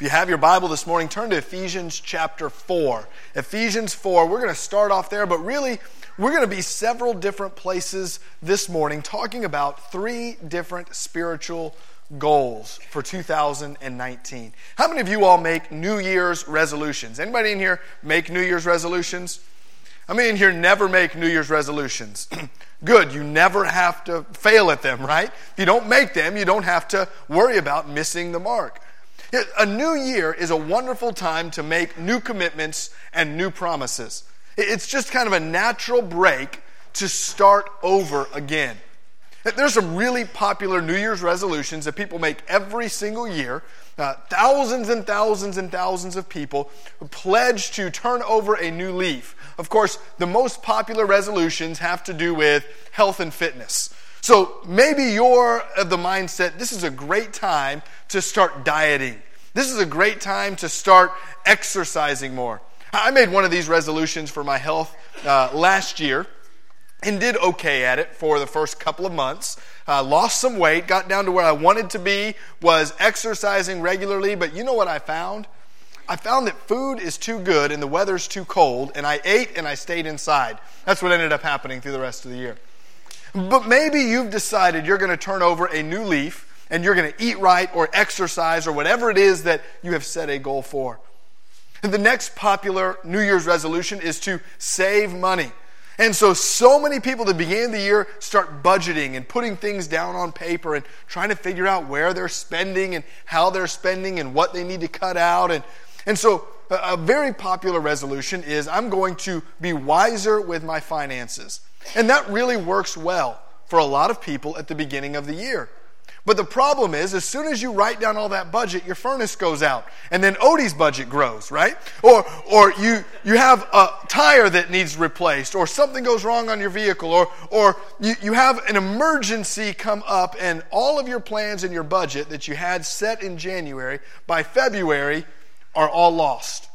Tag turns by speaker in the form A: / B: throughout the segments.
A: If you have your Bible this morning, turn to Ephesians chapter 4. Ephesians 4, we're going to start off there, but really, we're going to be several different places this morning talking about three different spiritual goals for 2019. How many of you all make New Year's resolutions? Anybody in here make New Year's resolutions? Many in here never make New Year's resolutions? Good, you never have to fail at them, right? If you don't make them, you don't have to worry about missing the mark. A new year is a wonderful time to make new commitments and new promises. It's just kind of a natural break to start over again. There's some really popular New Year's resolutions that people make every single year. Uh, thousands and thousands and thousands of people pledge to turn over a new leaf. Of course, the most popular resolutions have to do with health and fitness. So maybe you're of the mindset this is a great time to start dieting. This is a great time to start exercising more. I made one of these resolutions for my health uh, last year and did okay at it for the first couple of months. Uh, lost some weight, got down to where I wanted to be, was exercising regularly, but you know what I found? I found that food is too good and the weather's too cold, and I ate and I stayed inside. That's what ended up happening through the rest of the year. But maybe you've decided you're going to turn over a new leaf and you're going to eat right or exercise or whatever it is that you have set a goal for. And the next popular New Year's resolution is to save money. And so, so many people at the beginning of the year start budgeting and putting things down on paper and trying to figure out where they're spending and how they're spending and what they need to cut out. And, and so, a very popular resolution is I'm going to be wiser with my finances. And that really works well for a lot of people at the beginning of the year. But the problem is, as soon as you write down all that budget, your furnace goes out. And then Odie's budget grows, right? Or, or you, you have a tire that needs replaced, or something goes wrong on your vehicle, or, or you, you have an emergency come up, and all of your plans and your budget that you had set in January, by February, are all lost.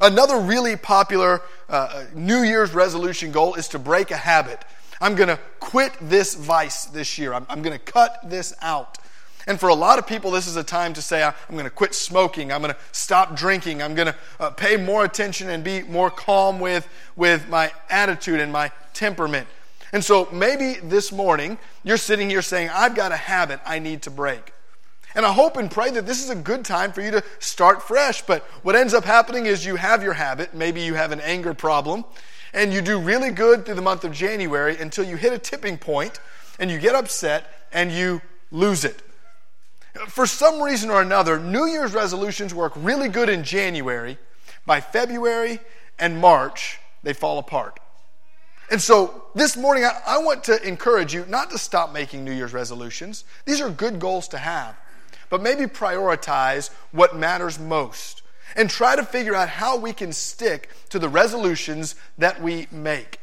A: Another really popular uh, New Year's resolution goal is to break a habit. I'm going to quit this vice this year. I'm, I'm going to cut this out. And for a lot of people, this is a time to say, I'm going to quit smoking. I'm going to stop drinking. I'm going to uh, pay more attention and be more calm with, with my attitude and my temperament. And so maybe this morning, you're sitting here saying, I've got a habit I need to break. And I hope and pray that this is a good time for you to start fresh. But what ends up happening is you have your habit. Maybe you have an anger problem and you do really good through the month of January until you hit a tipping point and you get upset and you lose it. For some reason or another, New Year's resolutions work really good in January. By February and March, they fall apart. And so this morning, I, I, want to encourage you not to stop making New Year's resolutions. These are good goals to have, but maybe prioritize what matters most and try to figure out how we can stick to the resolutions that we make.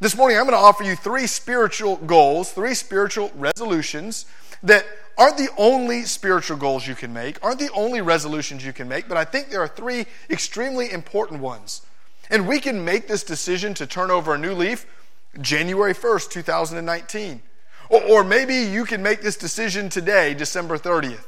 A: This morning, I'm going to offer you three spiritual goals, three spiritual resolutions that aren't the only spiritual goals you can make, aren't the only resolutions you can make, but I think there are three extremely important ones. And we can make this decision to turn over a new leaf January 1st, 2019. Or, maybe you can make this decision today, December 30th.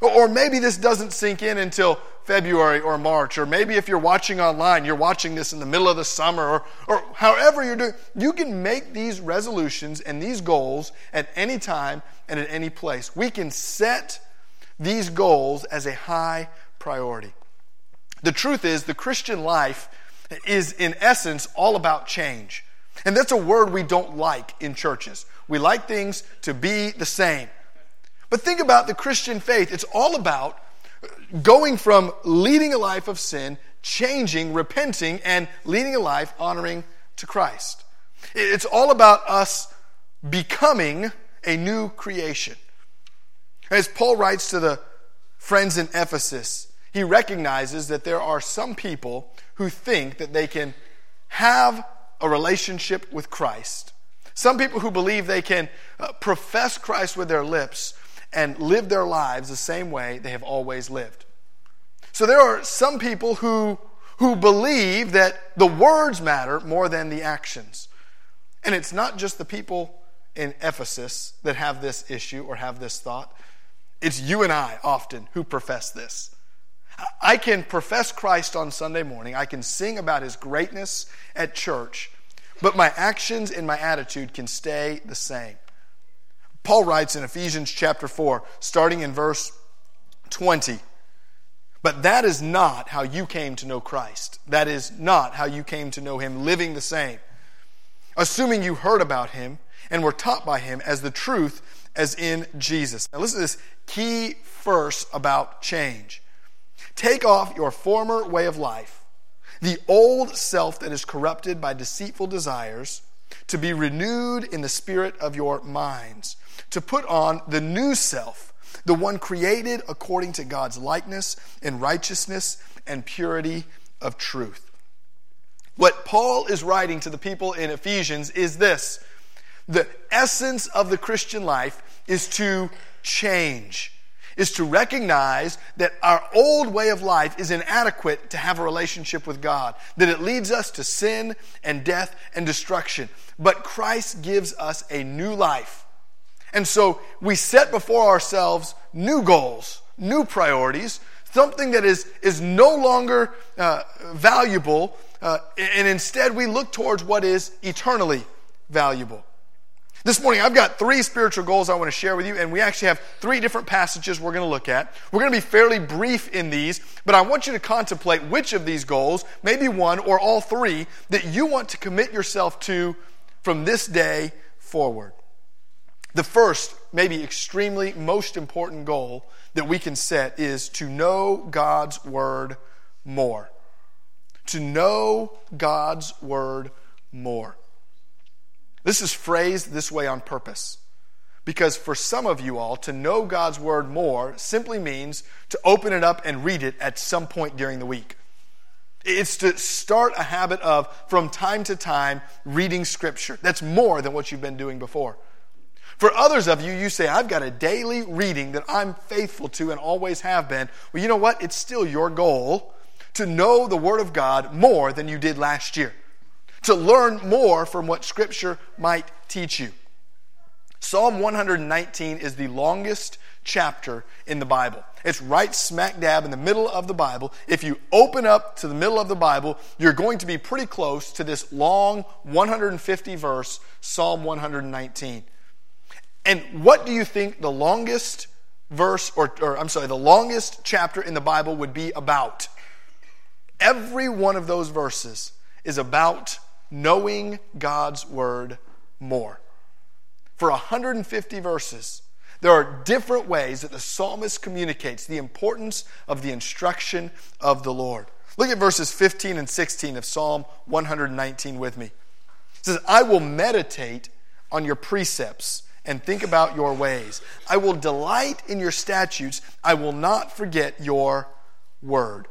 A: Or maybe this doesn't sink in until February or March. Or maybe if you're watching online, you're watching this in the middle of the summer or, or however you're doing. You can make these resolutions and these goals at any time and at any place. We can set these goals as a high priority. The truth is, the Christian life is, in essence, all about change. And that's a word we don't like in churches. We like things to be the same. But think about the Christian faith. It's all about going from leading a life of sin, changing, repenting, and leading a life honoring to Christ. It's all about us becoming a new creation. As Paul writes to the friends in Ephesus, he recognizes that there are some people who think that they can have a relationship with Christ. Some people who believe they can uh, profess Christ with their lips, and live their lives the same way they have always lived. So there are some people who, who believe that the words matter more than the actions. And it's not just the people in Ephesus that have this issue or have this thought. It's you and I often who profess this. I can profess Christ on Sunday morning, I can sing about his greatness at church, but my actions and my attitude can stay the same. Paul writes in Ephesians chapter 4, starting in verse 20. But that is not how you came to know Christ. That is not how you came to know him, living the same. Assuming you heard about him and were taught by him as the truth as in Jesus. Now, listen to this key verse about change. Take off your former way of life, the old self that is corrupted by deceitful desires, to be renewed in the spirit of your minds, to put on the new self, the one created according to God's likeness in righteousness and purity of truth. What Paul is writing to the people in Ephesians is this the essence of the Christian life is to change, is to recognize that our old way of life is inadequate to have a relationship with God, that it leads us to sin and death and destruction. But Christ gives us a new life. And so we set before ourselves new goals, new priorities, something that is, is no longer uh, valuable, uh, and instead we look towards what is eternally valuable. This morning, I've got three spiritual goals I want to share with you, and we actually have three different passages we're going to look at. We're going to be fairly brief in these, but I want you to contemplate which of these goals, maybe one or all three, that you want to commit yourself to from this day forward. The first, maybe extremely most important goal that we can set is to know God's Word more. To know God's Word more. This is phrased this way on purpose. Because for some of you all, to know God's Word more simply means to open it up and read it at some point during the week. It's to start a habit of, from time to time, reading Scripture. That's more than what you've been doing before. For others of you, you say, I've got a daily reading that I'm faithful to and always have been. Well, you know what? It's still your goal to know the Word of God more than you did last year to learn more from what Scripture might teach you. Psalm 119 is the longest chapter in the Bible. It's right smack dab in the middle of the Bible. If you open up to the middle of the Bible, you're going to be pretty close to this long 150 verse Psalm 119. And what do you think the longest verse, or, or I'm sorry, the longest chapter in the Bible would be about? Every one of those verses is about knowing God's word more. For 150 verses, there are different ways that the psalmist communicates the importance of the instruction of the Lord. Look at verses 15 and 16 of Psalm 119 with me. It says, I will meditate on your precepts and think about your ways. I will delight in your statutes. I will not forget your word.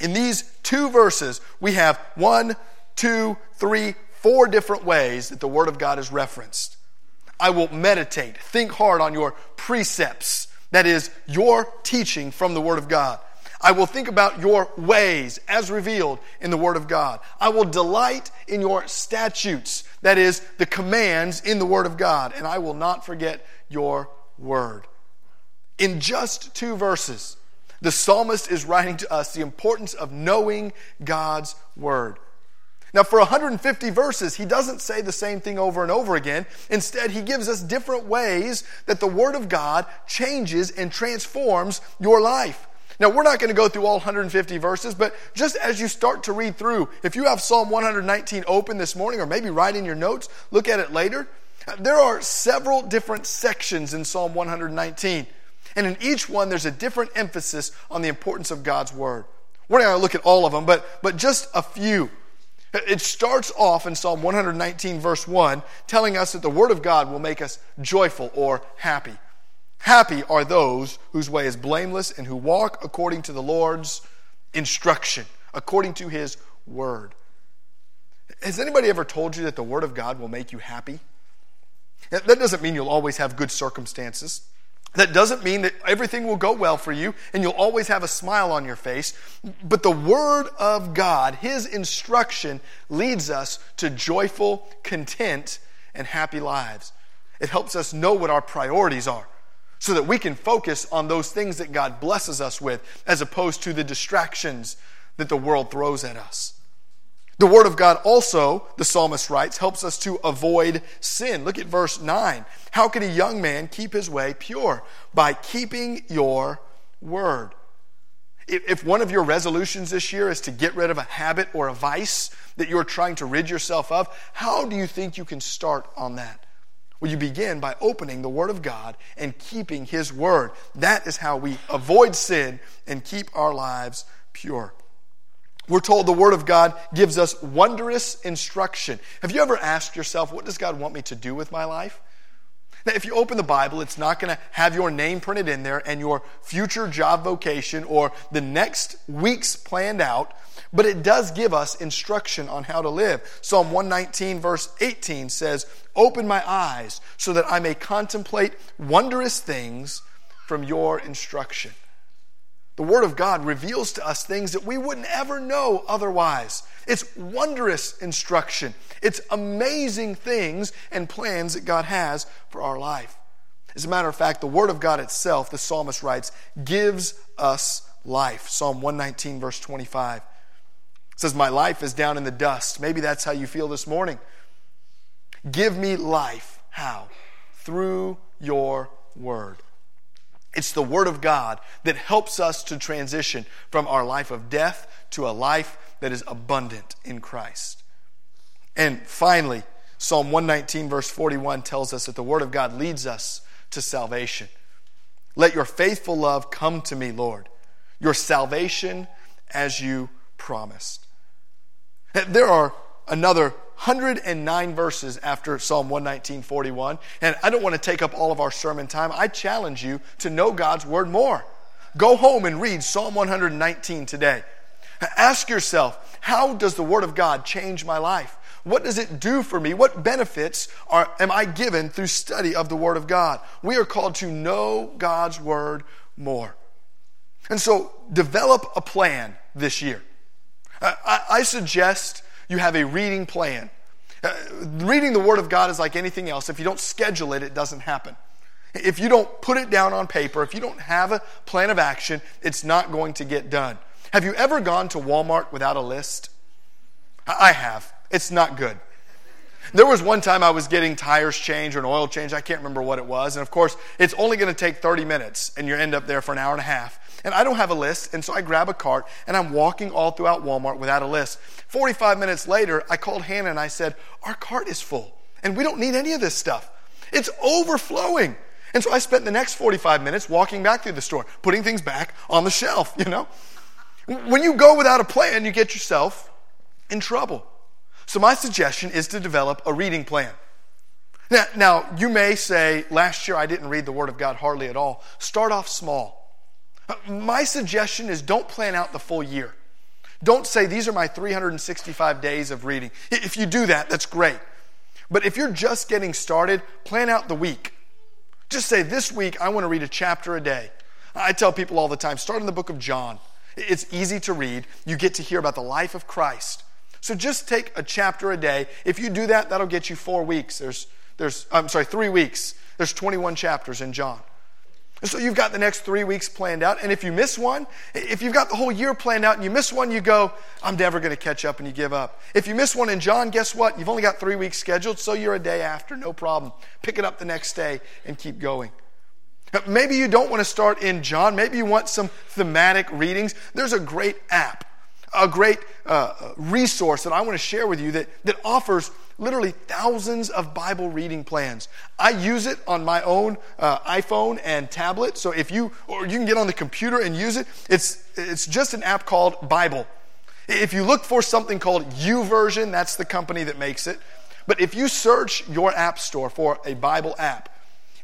A: In these two verses, we have one, two, three, four different ways that the Word of God is referenced. I will meditate, think hard on your precepts, that is, your teaching from the Word of God. I will think about your ways as revealed in the Word of God. I will delight in your statutes, that is, the commands in the Word of God, and I will not forget your Word. In just two verses, the psalmist is writing to us the importance of knowing God's Word. Now, for 150 verses, he doesn't say the same thing over and over again. Instead, he gives us different ways that the Word of God changes and transforms your life. Now, we're not going to go through all 150 verses, but just as you start to read through, if you have Psalm 119 open this morning, or maybe write in your notes, look at it later. There are several different sections in Psalm 119. And in each one, there's a different emphasis on the importance of God's Word. We're not going to look at all of them, but, but just a few. It starts off in Psalm 119, verse 1, telling us that the Word of God will make us joyful or happy. Happy are those whose way is blameless and who walk according to the Lord's instruction, according to His Word. Has anybody ever told you that the Word of God will make you happy? That doesn't mean you'll always have good circumstances. That doesn't mean that everything will go well for you and you'll always have a smile on your face. But the Word of God, His instruction, leads us to joyful, content, and happy lives. It helps us know what our priorities are. So that we can focus on those things that God blesses us with as opposed to the distractions that the world throws at us. The Word of God also, the psalmist writes, helps us to avoid sin. Look at verse 9. How can a young man keep his way pure? By keeping your Word. If one of your resolutions this year is to get rid of a habit or a vice that you're trying to rid yourself of, how do you think you can start on that? Well, you begin by opening the Word of God and keeping His Word. That is how we avoid sin and keep our lives pure. We're told the Word of God gives us wondrous instruction. Have you ever asked yourself, what does God want me to do with my life? Now, if you open the Bible, it's not going to have your name printed in there and your future job vocation or the next week's planned out but it does give us instruction on how to live. Psalm 119, verse 18 says, Open my eyes so that I may contemplate wondrous things from your instruction. The Word of God reveals to us things that we wouldn't ever know otherwise. It's wondrous instruction. It's amazing things and plans that God has for our life. As a matter of fact, the Word of God itself, the psalmist writes, gives us life. Psalm 119, verse 25. Says, My life is down in the dust. Maybe that's how you feel this morning. Give me life. How? Through your word. It's the word of God that helps us to transition from our life of death to a life that is abundant in Christ. And finally, Psalm 119, verse 41 tells us that the word of God leads us to salvation. Let your faithful love come to me, Lord, your salvation as you promised. There are another 109 verses after Psalm 119:41, and I don't want to take up all of our sermon time. I challenge you to know God's word more. Go home and read Psalm 119 today. Ask yourself, how does the word of God change my life? What does it do for me? What benefits are, am I given through study of the Word of God? We are called to know God's Word more. And so, develop a plan this year. I, I suggest you have a reading plan. Uh, reading the Word of God is like anything else. If you don't schedule it, it doesn't happen. If you don't put it down on paper, if you don't have a plan of action, it's not going to get done. Have you ever gone to Walmart without a list? I have. It's not good. There was one time I was getting tires changed or an oil change. I can't remember what it was. And of course, it's only going to take 30 minutes, and you end up there for an hour and a half. And I don't have a list, and so I grab a cart and I'm walking all throughout Walmart without a list. 45 minutes later, I called Hannah and I said, Our cart is full, and we don't need any of this stuff. It's overflowing. And so I spent the next 45 minutes walking back through the store, putting things back on the shelf, you know? When you go without a plan, you get yourself in trouble. So my suggestion is to develop a reading plan. Now, now, you may say, last year I didn't read the Word of God hardly at all. Start off small. My suggestion is don't plan out the full year. Don't say, these are my 365 days of reading. If you do that, that's great. But if you're just getting started, plan out the week. Just say, this week I want to read a chapter a day. I tell people all the time start in the book of John. It's easy to read. You get to hear about the life of Christ. So just take a chapter a day. If you do that, that'll get you four weeks. There's, there's I'm sorry, three weeks. There's 21 chapters in John. And so you've got the next three weeks planned out. And if you miss one, if you've got the whole year planned out and you miss one, you go, I'm never going to catch up and you give up. If you miss one in John, guess what? You've only got three weeks scheduled, so you're a day after, no problem. Pick it up the next day and keep going. Maybe you don't want to start in John. Maybe you want some thematic readings. There's a great app, a great uh, resource that I want to share with you that, that offers literally thousands of Bible reading plans. I use it on my own uh, iPhone and tablet. So if you, or you can get on the computer and use it, it's, it's just an app called Bible. If you look for something called YouVersion, that's the company that makes it. But if you search your app store for a Bible app,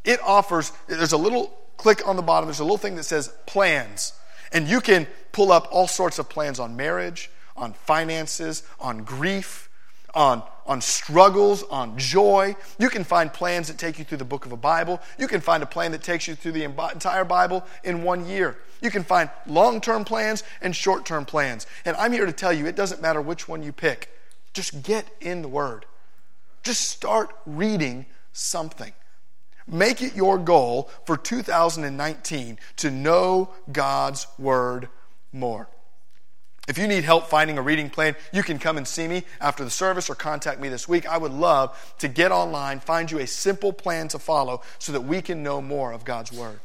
A: it offers, there's a little click on the bottom, there's a little thing that says plans. And you can pull up all sorts of plans on marriage, on finances, on grief, on, on struggles, on joy. You can find plans that take you through the book of a Bible. You can find a plan that takes you through the entire Bible in one year. You can find long term plans and short term plans. And I'm here to tell you it doesn't matter which one you pick. Just get in the Word. Just start reading something. Make it your goal for 2019 to know God's Word more. If you need help finding a reading plan, you can come and see me after the service or contact me this week. I would love to get online, find you a simple plan to follow so that we can know more of God's Word.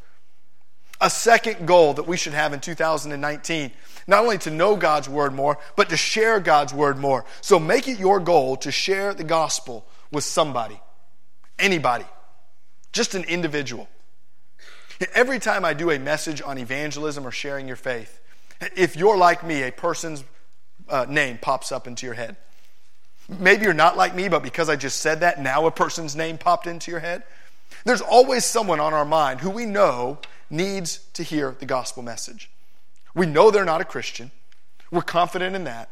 A: A second goal that we should have in 2019, not only to know God's Word more, but to share God's Word more. So make it your goal to share the gospel with somebody, anybody, just an individual. Every time I do a message on evangelism or sharing your faith, if you're like me, a person's uh, name pops up into your head. Maybe you're not like me, but because I just said that, now a person's name popped into your head. There's always someone on our mind who we know needs to hear the gospel message. We know they're not a Christian. We're confident in that.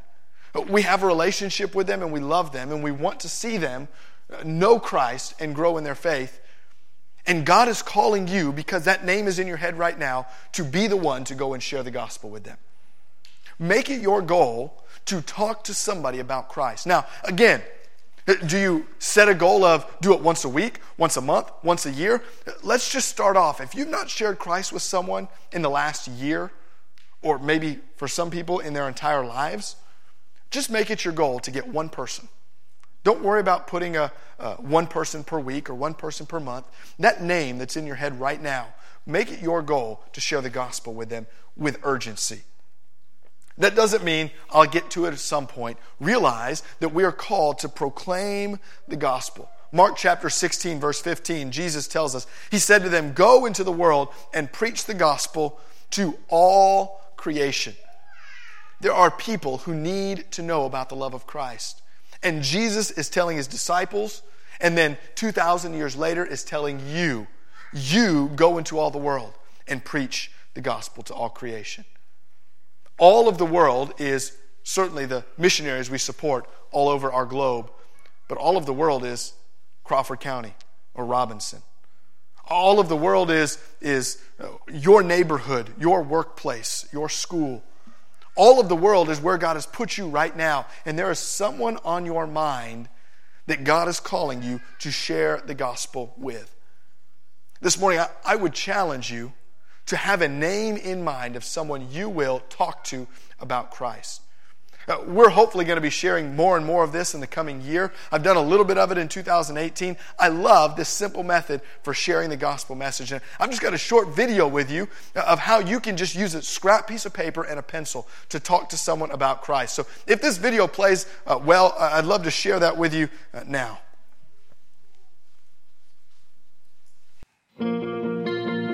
A: We have a relationship with them and we love them and we want to see them know Christ and grow in their faith. And God is calling you, because that name is in your head right now, to be the one to go and share the gospel with them. Make it your goal to talk to somebody about Christ. Now, again, do you set a goal of do it once a week, once a month, once a year? Let's just start off. If you've not shared Christ with someone in the last year, or maybe for some people in their entire lives, just make it your goal to get one person. Don't worry about putting a, a, one person per week or one person per month. That name that's in your head right now, make it your goal to share the gospel with them with urgency. That doesn't mean I'll get to it at some point. Realize that we are called to proclaim the gospel. Mark chapter 16, verse 15, Jesus tells us, He said to them, Go into the world and preach the gospel to all creation. There are people who need to know about the love of Christ. And Jesus is telling his disciples, and then 2,000 years later is telling you, you go into all the world and preach the gospel to all creation. All of the world is certainly the missionaries we support all over our globe, but all of the world is Crawford County or Robinson. All of the world is, is uh, your neighborhood, your workplace, your school. All of the world is where God has put you right now, and there is someone on your mind that God is calling you to share the gospel with. This morning, I, I would challenge you to have a name in mind of someone you will talk to about Christ. Uh, we're hopefully going to be sharing more and more of this in the coming year. I've done a little bit of it in 2018. I love this simple method for sharing the gospel message. And I've just got a short video with you of how you can just use a scrap piece of paper and a pencil to talk to someone about Christ. So if this video plays uh, well, I'd love to share that with you uh, now.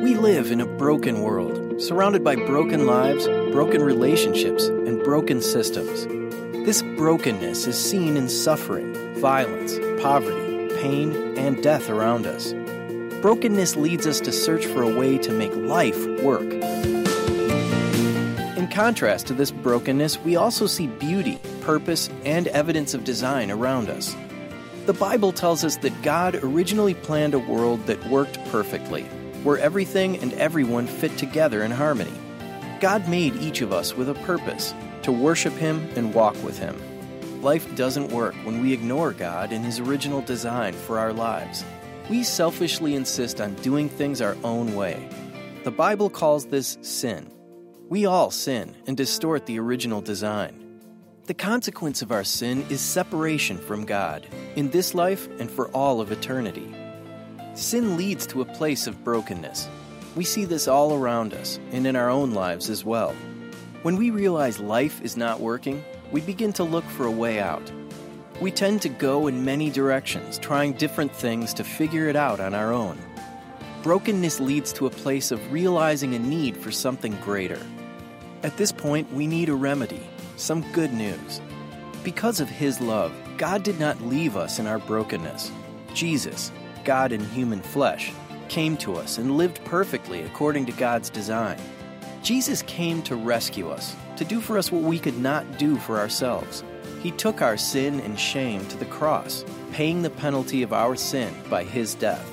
B: We live in a broken world, surrounded by broken lives, broken relationships, and broken systems. This brokenness is seen in suffering, violence, poverty, pain, and death around us. Brokenness leads us to search for a way to make life work. In contrast to this brokenness, we also see beauty, purpose, and evidence of design around us. The Bible tells us that God originally planned a world that worked perfectly where everything and everyone fit together in harmony. God made each of us with a purpose to worship Him and walk with Him. Life doesn't work when we ignore God and His original design for our lives. We selfishly insist on doing things our own way. The Bible calls this sin. We all sin and distort the original design. The consequence of our sin is separation from God, in this life and for all of eternity. Sin leads to a place of brokenness. We see this all around us and in our own lives as well. When we realize life is not working, we begin to look for a way out. We tend to go in many directions, trying different things to figure it out on our own. Brokenness leads to a place of realizing a need for something greater. At this point, we need a remedy, some good news. Because of His love, God did not leave us in our brokenness. Jesus, God in human flesh, came to us and lived perfectly according to God's design. Jesus came to rescue us, to do for us what we could not do for ourselves. He took our sin and shame to the cross, paying the penalty of our sin by his death.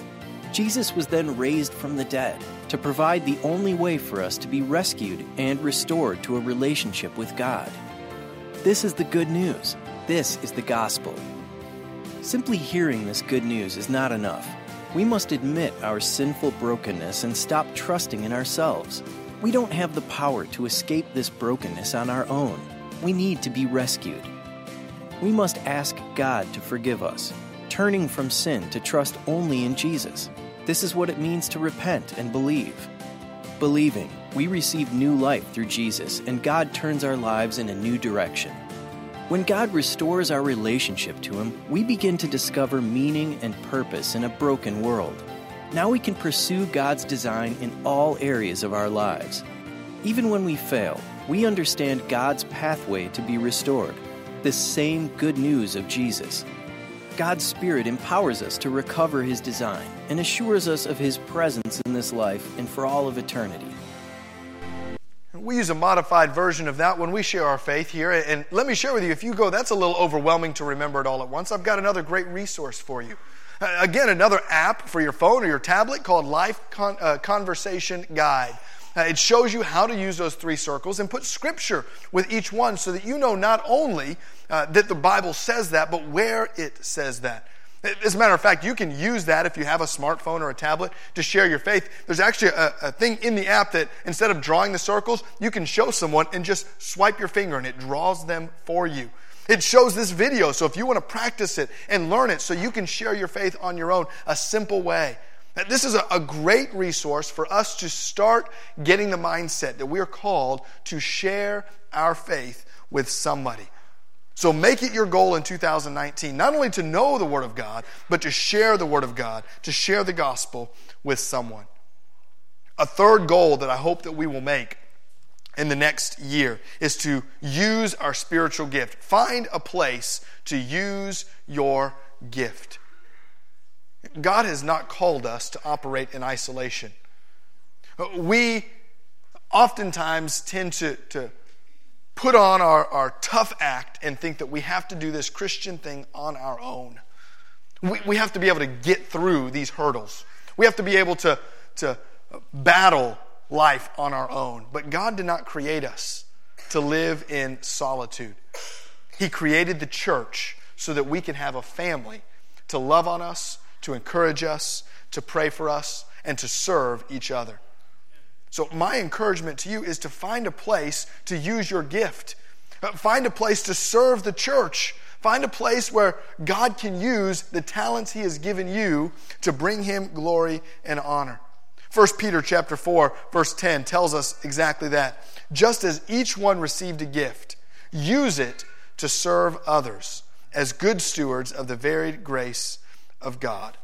B: Jesus was then raised from the dead to provide the only way for us to be rescued and restored to a relationship with God. This is the good news. This is the gospel. Simply hearing this good news is not enough. We must admit our sinful brokenness and stop trusting in ourselves. We don't have the power to escape this brokenness on our own. We need to be rescued. We must ask God to forgive us, turning from sin to trust only in Jesus. This is what it means to repent and believe. Believing, we receive new life through Jesus, and God turns our lives in a new direction. When God restores our relationship to Him, we begin to discover meaning and purpose in a broken world. Now we can pursue God's design in all areas of our lives. Even when we fail, we understand God's pathway to be restored, the same good news of Jesus. God's Spirit empowers us to recover His design and assures us of His presence in this life and for all of eternity.
A: We use a modified version of that when we share our faith here. And let me share with you if you go, that's a little overwhelming to remember it all at once. I've got another great resource for you. Uh, again, another app for your phone or your tablet called Life Con- uh, Conversation Guide. Uh, it shows you how to use those three circles and put scripture with each one so that you know not only uh, that the Bible says that, but where it says that. As a matter of fact, you can use that if you have a smartphone or a tablet to share your faith. There's actually a, a, thing in the app that instead of drawing the circles, you can show someone and just swipe your finger and it draws them for you. It shows this video, so if you want to practice it and learn it so you can share your faith on your own, a simple way. This is a, a great resource for us to start getting the mindset that we're called to share our faith with somebody. So make it your goal in 2019, not only to know the Word of God, but to share the Word of God, to share the gospel with someone. A third goal that I hope that we will make in the next year is to use our spiritual gift. Find a place to use your gift. God has not called us to operate in isolation. We oftentimes tend to, to put on our, our tough act and think that we have to do this Christian thing on our own. We, we have to be able to get through these hurdles. We have to be able to, to battle life on our own. But God did not create us to live in solitude. He created the church so that we can have a family to love on us, to encourage us, to pray for us, and to serve each other. So, my encouragement to you is to find a place to use your gift. Uh, find a place to serve the church. Find a place where God can use the talents He has given you to bring Him glory and honor. 1 Peter chapter 4, verse 10 tells us exactly that. Just as each one received a gift, use it to serve others as good stewards of the varied grace of God.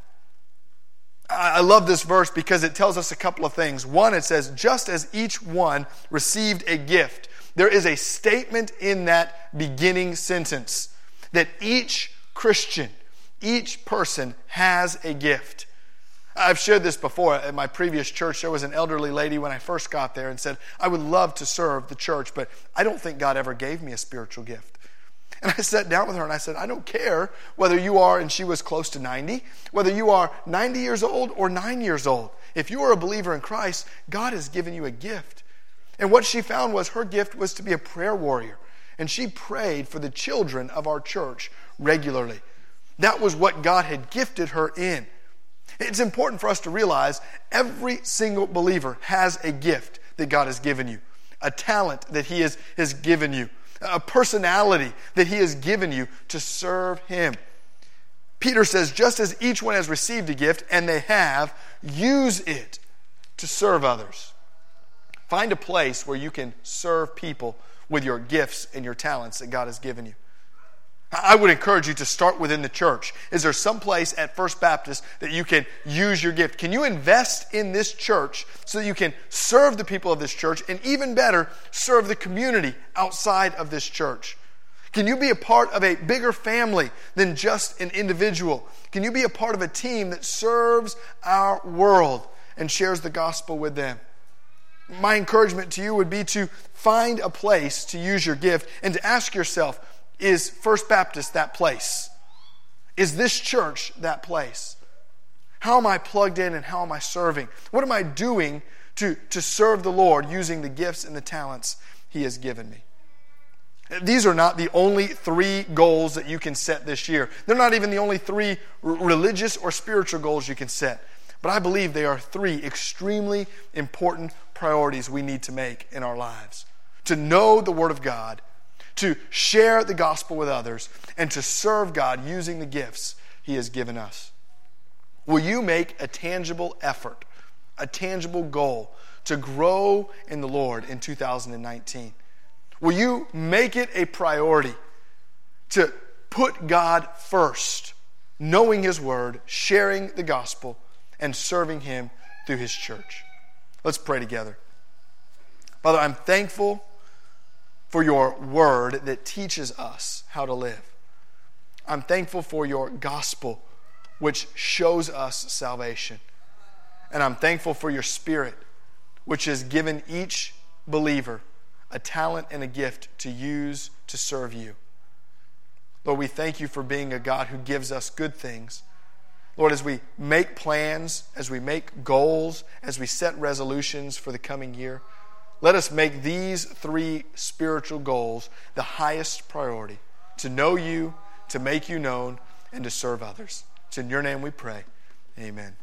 A: I love this verse because it tells us a couple of things. One, it says, just as each one received a gift, there is a statement in that beginning sentence that each Christian, each person has a gift. I've shared this before. At my previous church, there was an elderly lady when I first got there and said, I would love to serve the church, but I don't think God ever gave me a spiritual gift. And I sat down with her and I said, I don't care whether you are, and she was close to 90, whether you are 90 years old or nine years old. If you are a believer in Christ, God has given you a gift. And what she found was her gift was to be a prayer warrior. And she prayed for the children of our church regularly. That was what God had gifted her in. It's important for us to realize every single believer has a gift that God has given you, a talent that He has, has given you a personality that He has given you to serve Him. Peter says, just as each one has received a gift, and they have, use it to serve others. Find a place where you can serve people with your gifts and your talents that God has given you. I would encourage you to start within the church. Is there some place at First Baptist that you can use your gift? Can you invest in this church so that you can serve the people of this church and even better, serve the community outside of this church? Can you be a part of a bigger family than just an individual? Can you be a part of a team that serves our world and shares the gospel with them? My encouragement to you would be to find a place to use your gift and to ask yourself, is First Baptist that place? Is this church that place? How am I plugged in and how am I serving? What am I doing to, to serve the Lord using the gifts and the talents He has given me? These are not the only three goals that you can set this year. They're not even the only three religious or spiritual goals you can set. But I believe they are three extremely important priorities we need to make in our lives to know the Word of God, to share the gospel with others, and to serve God using the gifts He has given us. Will you make a tangible effort, a tangible goal to grow in the Lord in 2019? Will you make it a priority to put God first, knowing His Word, sharing the gospel, and serving Him through His church? Let's pray together. Father, I'm thankful for your Word that teaches us how to live. I'm thankful for your gospel, which shows us salvation. And I'm thankful for your Spirit, which has given each believer a talent and a gift to use to serve you. Lord, we thank you for being a God who gives us good things. Lord, as we make plans, as we make goals, as we set resolutions for the coming year, let us make these three spiritual goals the highest priority to know you, to make you known, and to serve others. It's in your name we pray. Amen.